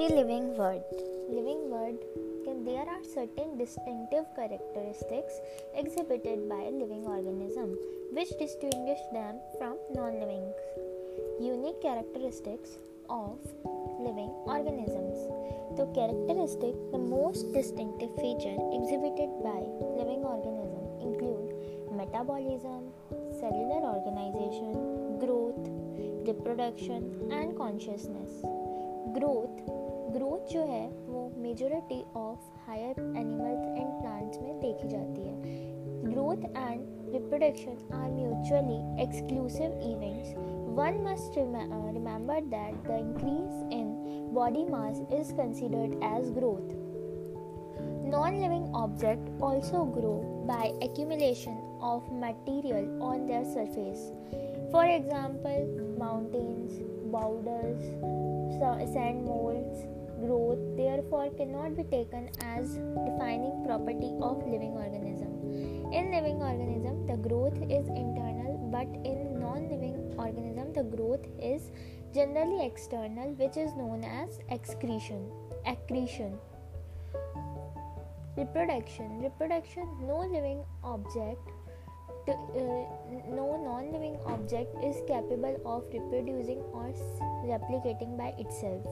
the living word. Living word there are certain distinctive characteristics exhibited by a living organism which distinguish them from non-living? Unique characteristics of living organisms. The characteristic the most distinctive feature exhibited by living organism include metabolism cellular organization growth reproduction and consciousness. Growth growth जो है, वो majority of higher animals and plants में देखी जाती है। Growth and reproduction are mutually exclusive events one must remember that the increase in body mass is considered as growth non living object also grow by accumulation of material on their surface for example mountains boulders sand mound growth therefore cannot be taken as defining property of living organism. In living organism the growth is internal but in non-living organism the growth is generally external which is known as excretion accretion. Reproduction. Reproduction no living object to, uh, no non-living object is capable of reproducing or replicating by itself.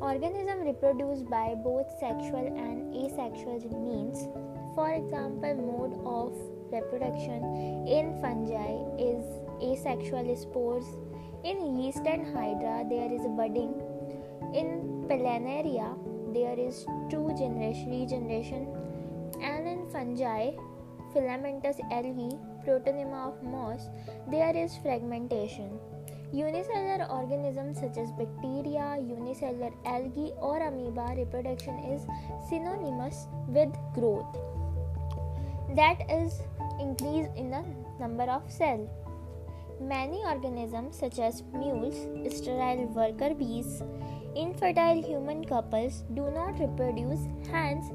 Organisms reproduce by both sexual and asexual means. For example, mode of reproduction in fungi is asexual spores. In yeast and hydra, there is budding. In planaria, there is true generation, regeneration. And in fungi, filamentous algae, protonema of moss, there is fragmentation. Unicellular organisms such as bacteria, unicellular algae, or amoeba reproduction is synonymous with growth. That is increase in the number of cells. Many organisms such as mules, sterile worker bees, infertile human couples do not reproduce, hence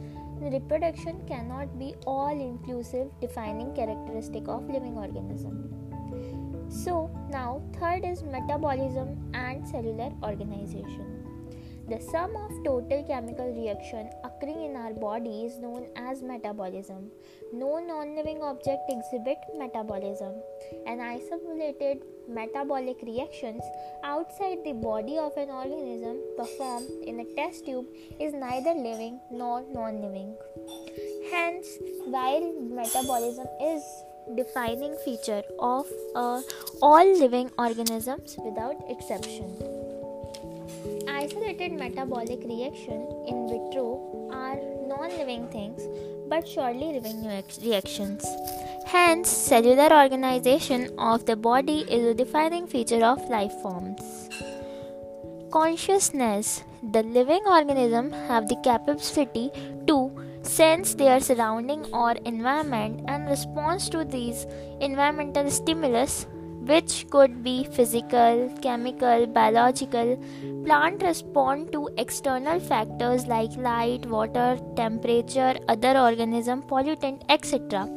reproduction cannot be all inclusive defining characteristic of living organism. So, now third is metabolism and cellular organization. The sum of total chemical reaction occurring in our body is known as metabolism. No non-living object exhibit metabolism. An isolated metabolic reactions outside the body of an organism performed in a test tube is neither living nor non-living. Hence, while metabolism is defining feature of uh, all living organisms without exception. Isolated metabolic reaction in vitro are non-living things but surely living reactions. Hence, cellular organization of the body is a defining feature of life forms. Consciousness The living organism have the capacity to sense their surrounding or environment and response to these environmental stimulus which could be physical, chemical, biological. Plant respond to external factors like light, water, temperature, other organism, pollutant, etc.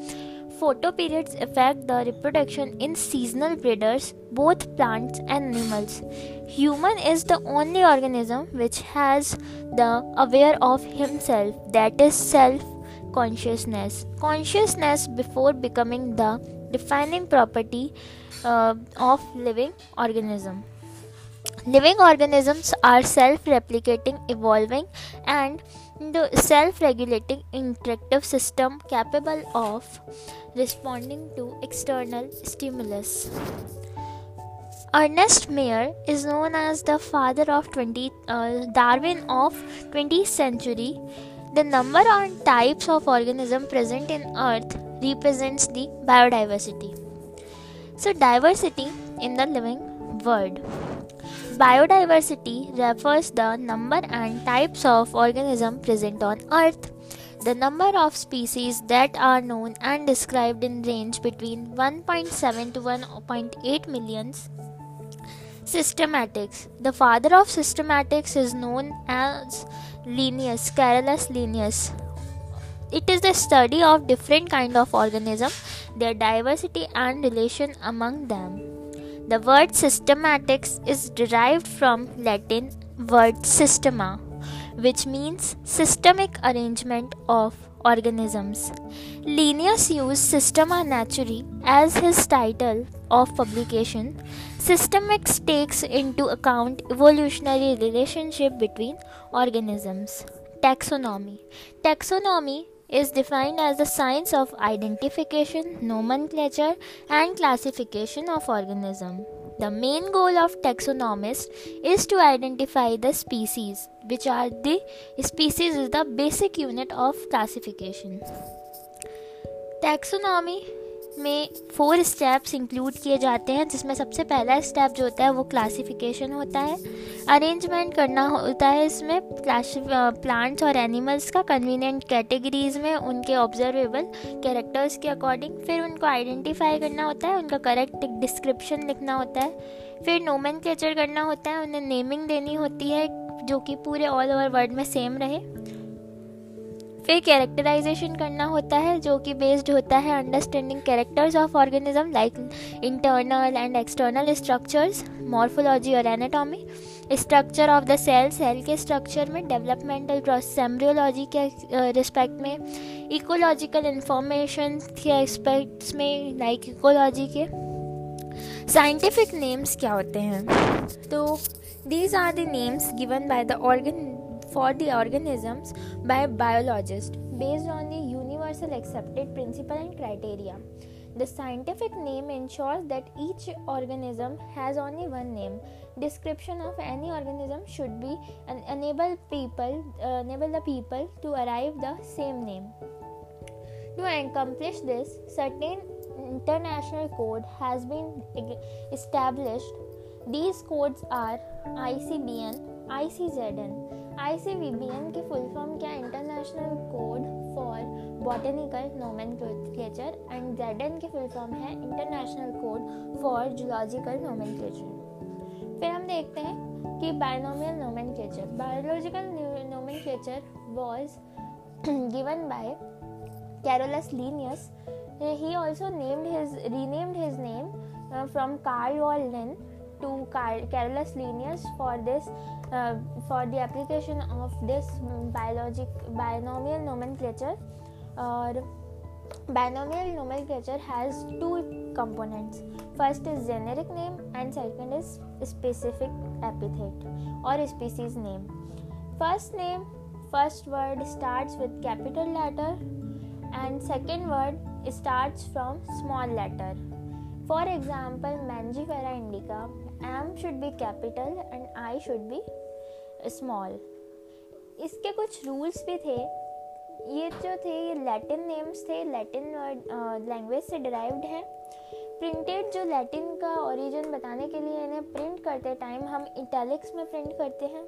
Photoperiods affect the reproduction in seasonal breeders, both plants and animals. Human is the only organism which has the aware of himself, that is self consciousness. Consciousness before becoming the defining property uh, of living organism. Living organisms are self replicating, evolving, and the self regulating interactive system capable of responding to external stimulus. Ernest Mayr is known as the father of 20, uh, Darwin of 20th century. The number and types of organism present in Earth represents the biodiversity. So, diversity in the living world. Biodiversity refers the number and types of organisms present on Earth. The number of species that are known and described in range between 1.7 to 1.8 millions. Systematics. The father of systematics is known as Linnaeus, Carolus Linnaeus. It is the study of different kind of organism, their diversity and relation among them. The word systematics is derived from Latin word systema, which means systemic arrangement of organisms. Linnaeus used Systema Naturae as his title of publication. Systemics takes into account evolutionary relationship between organisms. Taxonomy. Taxonomy is defined as the science of identification, nomenclature, and classification of organism. The main goal of taxonomists is to identify the species, which are the species is the basic unit of classification. Taxonomy में four steps include किए जाते हैं, जिसमें सबसे पहला step जो होता है, वो क्लासिफिकेशन होता है। अरेंजमेंट करना होता है इसमें प्लांट्स और एनिमल्स का कन्वीनियंट कैटेगरीज में, उनके ऑब्जर्वेबल कैरेक्टर्स के अकॉर्डिंग फिर उनको आइडेंटिफाई करना होता है, उनका करेक्ट डिस्क्रिप्शन लिखना होता है। फिर नोमन करना होता है, उन्हें नेमिंग देनी होती है, जो कि पूरे ऑल ओवर वर्ल्ड में सेम रहे। फिर कैरेक्टराइजेशन करना होता है, जो कि बेस्ड होता है understanding characters of organism like internal and external structures morphology और anatomy structure of the cell cell के स्ट्रक्चर में डेवलपमेंटल प्रोसेस एम्ब्रियोलॉजी के रिस्पेक्ट में इकोलॉजिकल इंफॉर्मेशन के एस्पेक्ट्स में लाइक इकोलॉजी के. साइंटिफिक नेम्स क्या होते हैं? तो these are the names given by the organ for the organisms by biologists based on the universal accepted principle and criteria. The scientific name ensures that each organism has only one name. Description of any organism should be and enable people uh, enable the people to arrive the same name. To accomplish this, certain international code has been established. These codes are ICBN, ICZN, ICVBN की full form क्या international code for botanical nomenclature and Z की full form है international code for zoological nomenclature फिर हम देखते हैं कि binomial nomenclature biological nomenclature was given by Carolus Linnaeus also named his renamed his name uh, from Carl von Linné to Carolus Linnaeus for this uh, for the application of this biologic binomial nomenclature or binomial nomenclature has two components. First is generic name and second is specific epithet or species name. First name first word starts with capital letter and second word starts from small letter. For example mangifera indica m should be capital and i should be small इसके कुछ rules भी थे। ये जो थे, ये Latin names थे। Latin language से डिराइव्ड हैं। प्रिंटेड जो लैटिन का ओरिजिन बताने के लिए इन्हें प्रिंट करते टाइम हम इटैलिक्स में प्रिंट करते हैं।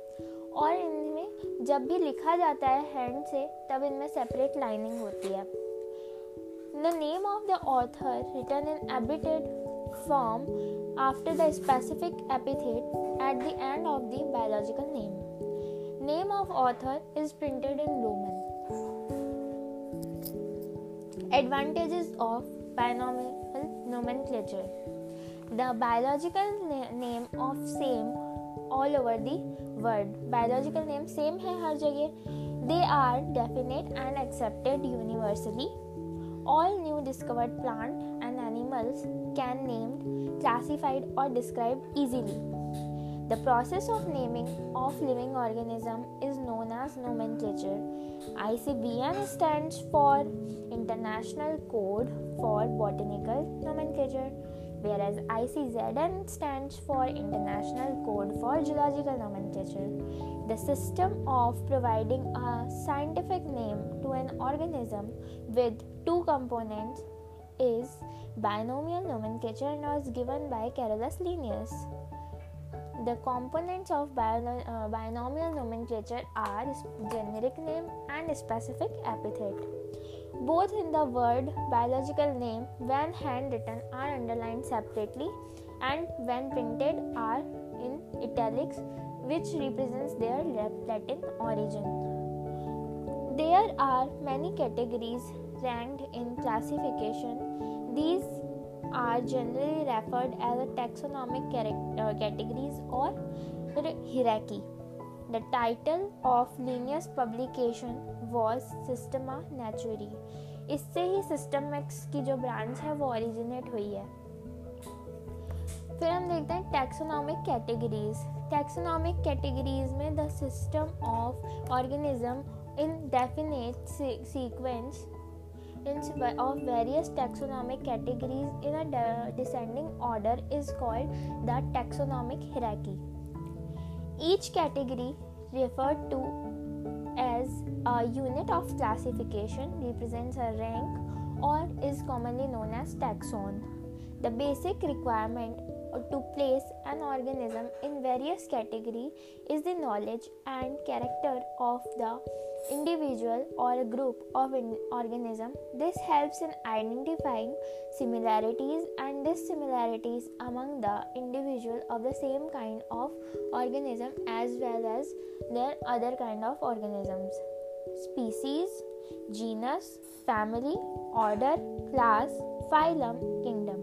और इनमें जब भी लिखा जाता है हैंड से, तब इनमें सेपरेट लाइनिंग होती है। The name of the author written in abbreviated form after the specific epithet at the end of the biological name Name of author is printed in Roman. Advantages of binomial nomenclature. The biological na- name of same all over the world. Biological name same hai har jagah. They are definite and accepted universally. All new discovered plant and animals can named, classified or described easily. The process of naming of living organism is known as nomenclature. ICBN stands for International Code for Botanical Nomenclature, whereas ICZN stands for International Code for Zoological Nomenclature. The system of providing a scientific name to an organism with two components is binomial nomenclature and was given by Carolus Linnaeus. The components of uh, binomial nomenclature are generic name and specific epithet. Both in the word biological name, when handwritten, are underlined separately, and when printed, are in italics, which represents their Latin origin. There are many categories ranked in classification. These are generally referred as a taxonomic categories और hierarchy the title of Linnaeus publication was Systema Naturae इससे ही system max की जो branch है, वो originate हुई है। फिर हम देखते हैं टैक्सोनॉमिक कैटेगरीज टैक्सोनॉमिक कैटेगरीज में the system of organism in definite sequence of various taxonomic categories in a descending order is called the taxonomic hierarchy. Each category referred to as a unit of classification represents a rank or is commonly known as taxon. The basic requirement to place an organism in various category is the knowledge and character of the individual or a group of organism this helps in identifying similarities and dissimilarities among the individual of the same kind of organism as well as their other kind of organisms. Species genus family order class phylum kingdom.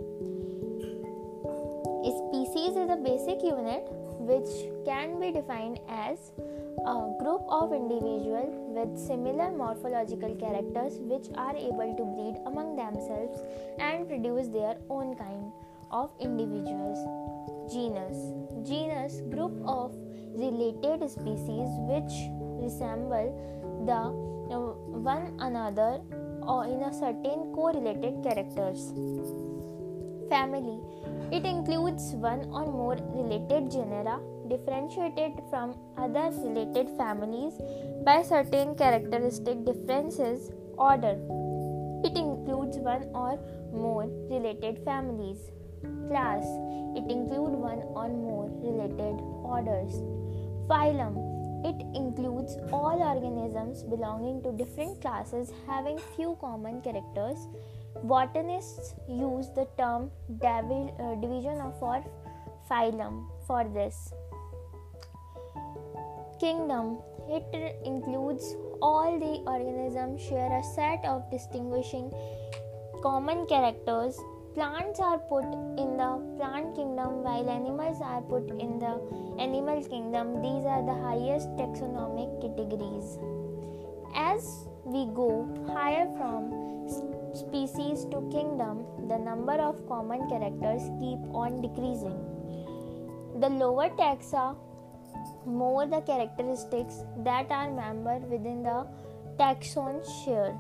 A species is a basic unit which can be defined as a group of individuals with similar morphological characters which are able to breed among themselves and produce their own kind of individuals. Genus Genus group of related species which resemble the uh, one another or in a certain correlated characters. Family it includes one or more related genera differentiated from other related families by certain characteristic differences. Order it includes one or more related families. Class it includes one or more related orders. Phylum it includes all organisms belonging to different classes having few common characters Botanists use the term uh, division of or phylum for this. Kingdom it includes all the organisms share a set of distinguishing common characters. Plants are put in the plant kingdom while animals are put in the animal kingdom. These are the highest taxonomic categories. As we go higher from species to kingdom, the number of common characters keep on decreasing. The lower taxa more the characteristics that are member within the taxon share.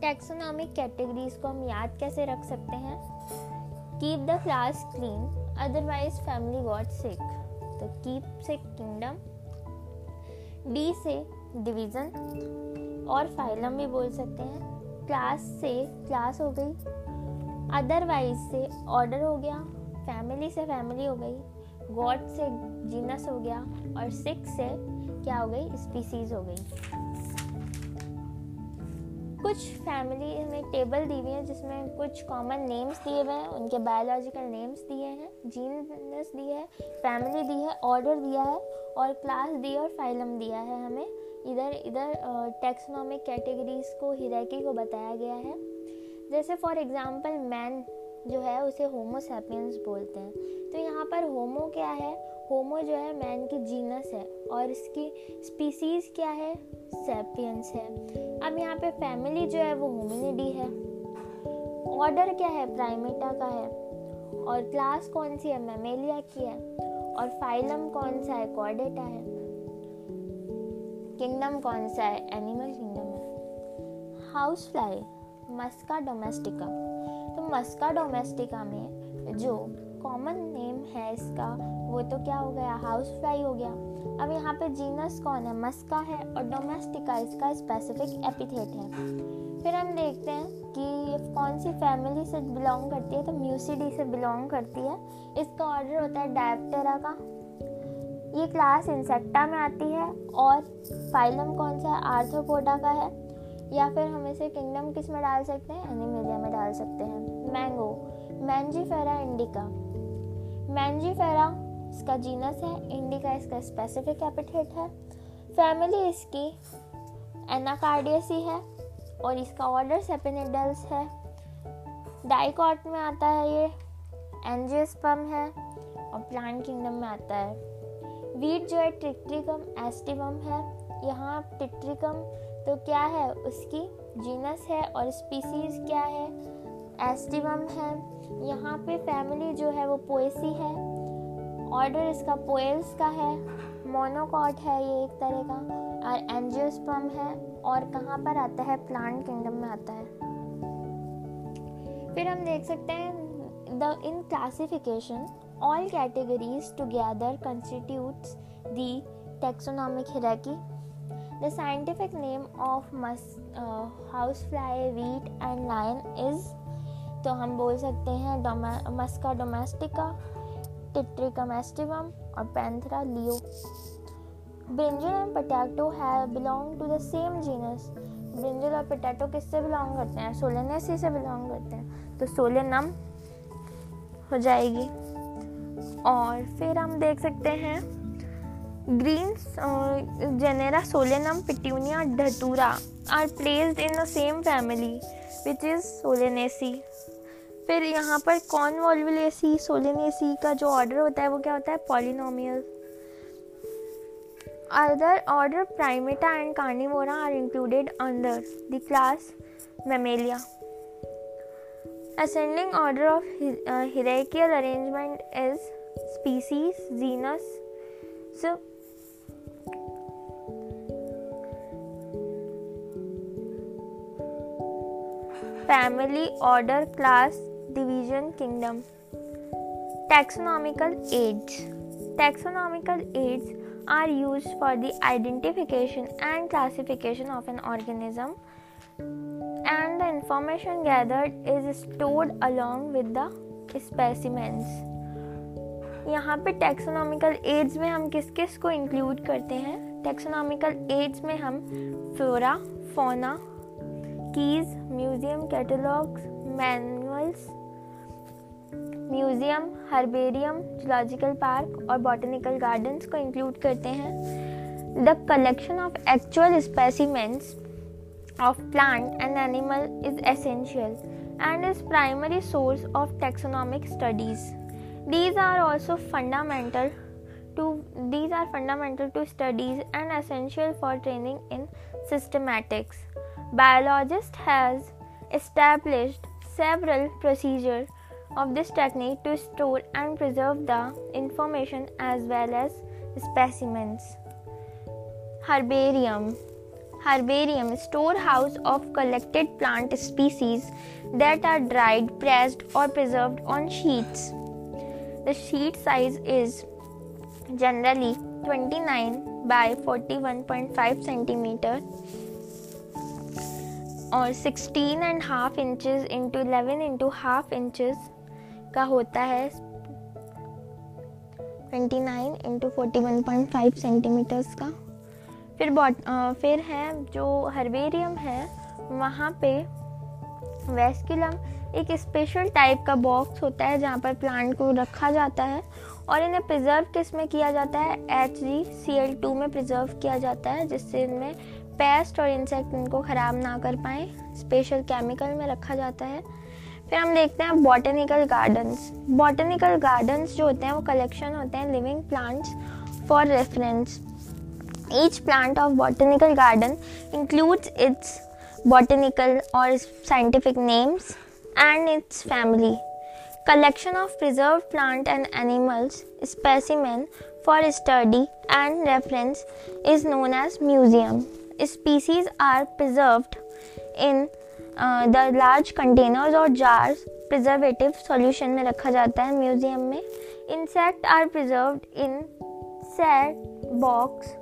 टैक्सोनॉमिक कैटेगरीज को हम याद कैसे रख सकते हैं? Keep the class clean otherwise family got sick तो कीप से किंगडम डी से डिवीज़न और फाइलम भी बोल सकते हैं क्लास से क्लास हो गई. अदरवाइज़ से ऑर्डर हो गया. फैमिली से फैमिली हो गई. गॉड से, जीनस हो गया और सिक्स से क्या हो गई? स्पीसीज हो गई। कुछ फैमिली में टेबल दी हुई है जिसमें कुछ कॉमन नेम्स दिए हुए हैं। उनके बायोलॉजिकल नेम्स दिए हैं, जीनस दी है, फैमिली दी है, ऑर्डर दिया है और क्लास दी और फाइलम दिया है हमें। इधर इधर टेक्सोनॉमिक कैटेगरीज को हिरैकी को बताया गया है। जैसे फॉर एग्जांपल मैन जो है उसे होमोसेपियंस बोलते हैं। तो यहाँ पर होमो क्या है? होमो जो है मैन की जीनस है और इसकी स्पीसीज क्या है? सेपियंस है। अब यहाँ पे फैमिली जो है वो होमिनिडी है। ऑर्डर क्या है? प्राइमेटा का है। और क्लास कौन सी है? मेमेलिया की है। और फाइलम कौन सा है? कॉर्डेटा है। किंगडम कौन सा है? एनिमल किंगडम है। House fly Musca domestica Musca domestica में, जो कॉमन नेम है इसका, वो तो क्या हो गया? हाउस फ्लाई हो गया। अब यहाँ पे जीनस कौन है? मस्का है और डोमेस्टिका इसका स्पेसिफिक एपिथेट है। फिर हम देखते हैं कि कौन सी फैमिली से बिलोंग करती है तो म्यूसिडी से बिलोंग करती है। इसका ऑर्डर होता है डायप्टेरा का। ये क्लास इंसेक्टा में आती है और फाइलम कौन सा है? आर्थोपोडा का है। या फिर हम इसे किंगडम किसमें डाल सकते हैं? एनिमेलिया में डाल सकते हैं। मैंगो। Mangifera indica. मैंजीफेरा इसका जीनस है। इंडिका इसका स्पेसिफिक एपिथेट है। फैमिली इसकी एनाकार्डियसी है और इसका ऑर्डर सेपिनिडल्स है। डाइकॉट में आता है ये। एंजियोस्पम है और प्लांट किंगडम में आता है। वीट जो है टिट्रिकम एस्टिवम है। यहाँ टिट्रिकम तो क्या है? उसकी जीनस है और स्पीसीज क्या है? एस्टिवम है। यहाँ पे फैमिली जो है वो पोएसी है। ऑर्डर इसका पोएल्स का है। मोनोकॉट है ये एक तरह का। और एंजियोस्पर्म है। और कहाँ पर आता है? प्लांट किंगडम में आता है। फिर हम देख सकते हैं the in classification all categories together constitutes the taxonomic hierarchy the scientific name of mus housefly wheat and lion is तो हम बोल सकते हैं मस्का डोमेस्टिका टिट्रिकम एस्टिवम और Panthera leo brinjal and potato है belong to the same genus brinjal और potato किससे belong करते हैं? सोलेनेसी से बिलोंग करते हैं। तो सोलेनम हो जाएगी। और फिर हम देख सकते हैं green genera Solanum Petunia Datura are placed in the same family which is Solanaceae फिर यहाँ पर कॉन वॉल्वलेसी सोलेनेसी का जो ऑर्डर होता है, वो क्या होता है? Polynomial other order Primata and Carnivora are included under the class Mammalia ascending order of hierarchical arrangement is species genus so family, order, class, division, kingdom. Taxonomical age. Taxonomical age are used for the identification and classification of an organism and the information gathered is stored along with the specimens यहाँ पे taxonomical aids में हम किस किस को include करते हैं taxonomical aids में हम flora fauna keys museum catalogues manuals museum herbarium zoological park और बॉटनिकल गार्डन्स को इंक्लूड करते हैं। The collection of actual specimens of plant and animal is essential and is primary source of taxonomic studies these are also fundamental to these are fundamental to studies and essential for training in systematics biologist has established several procedures of this technique to store and preserve the information as well as specimens. Herbarium Herbarium storehouse of collected plant species that are dried, pressed, or preserved on sheets. The sheet size is generally 29 by 41.5 centimeter or 16 and half inches into 11 into half inches का होता है 29 nine into forty centimetres का। फिर bot फिर है जो herbarium है, वहाँ पे वेस्कुलम एक स्पेशल टाइप का बॉक्स होता है जहाँ पर प्लांट को रखा जाता है और इन्हें प्रिजर्व किसमें किया जाता है? H G C L two में प्रिजर्व किया जाता है, जिससे इनमें पेस्ट और इंसेक्ट इनको ख़राब ना कर पाए। स्पेशल केमिकल में रखा जाता है। फिर हम देखते हैं बॉटनिकल गार्डन्स बॉटनिकल गार्डन्स जो होते हैं, वो कलेक्शन होते हैं living plants for reference each plant of botanical garden includes its botanical और scientific names and its family collection of preserve plant and animals specimen for study and reference is known as museum Species are preserved in the large containers और jars preservative solution में रखा जाता है museum में insect are preserved in set box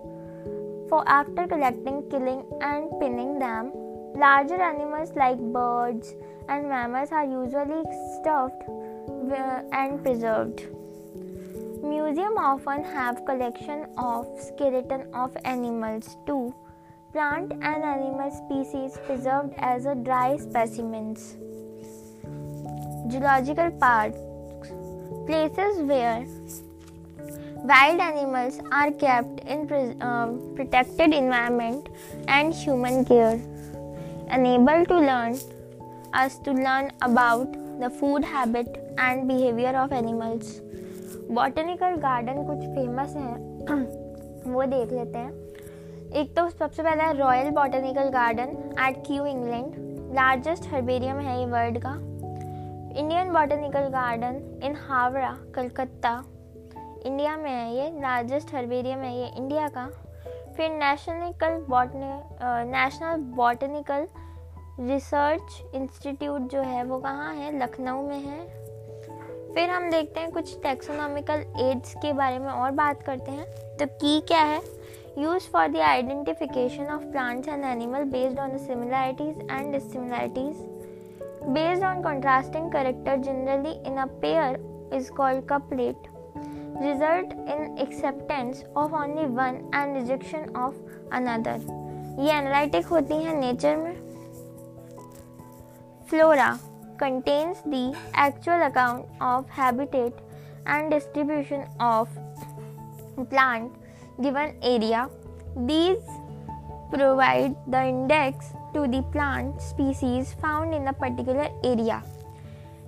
for after collecting, killing, and pinning them. Larger animals like birds and mammals are usually stuffed and preserved. Museum often have collection of skeleton of animals too plant and animal species preserved as a dry specimens. Zoological parks places where wild animals are kept in pre- uh, protected environment and human care. Enable to learn us to learn about the food habit and behavior of animals. Botanical garden, कुछ famous हैं वो देख लेते हैं। एक तो सबसे पहला है royal botanical garden at Kew England largest herbarium है ये वर्ल्ड का. Indian botanical garden in Howrah Calcutta India में है ये. लार्जेस्ट हर्बेरियम है ये इंडिया का. फिर national botany national botanical research institute जो है वो कहाँ है? लखनऊ में है. फिर हम देखते हैं कुछ टेक्सोनॉमिकल एड्स के बारे में और बात करते हैं. तो की क्या है? Use for the identification of plants and animal based on the similarities and dissimilarities based on contrasting character generally in a pair is called couplet result in acceptance of only one and rejection of another ये analytic होती हैं nature में flora contains the actual account of habitat and distribution of plant given area these provide the index to the plant species found in a particular area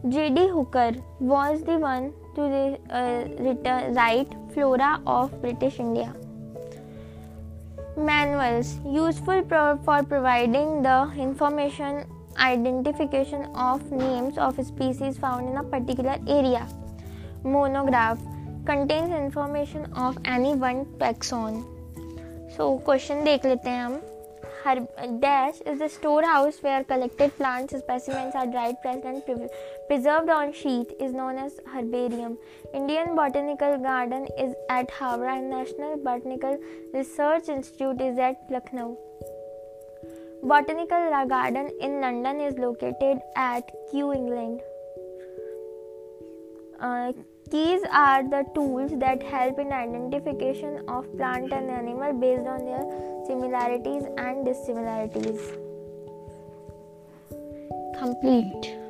j.d hooker was the one to uh, write Flora of British India. Manuals useful pro- for providing the information identification of names of species found in a particular area. Monograph contains information of any one taxon so question देख लेते हैं हम। हर dash is the store house where collected plants specimens are dried present preserved on sheet is known as herbarium Indian botanical garden is at Howrah and national botanical research institute is at Lucknow botanical garden in London is located at Kew England Keys are the tools that help in identification of plant and animal based on their similarities and dissimilarities. Complete.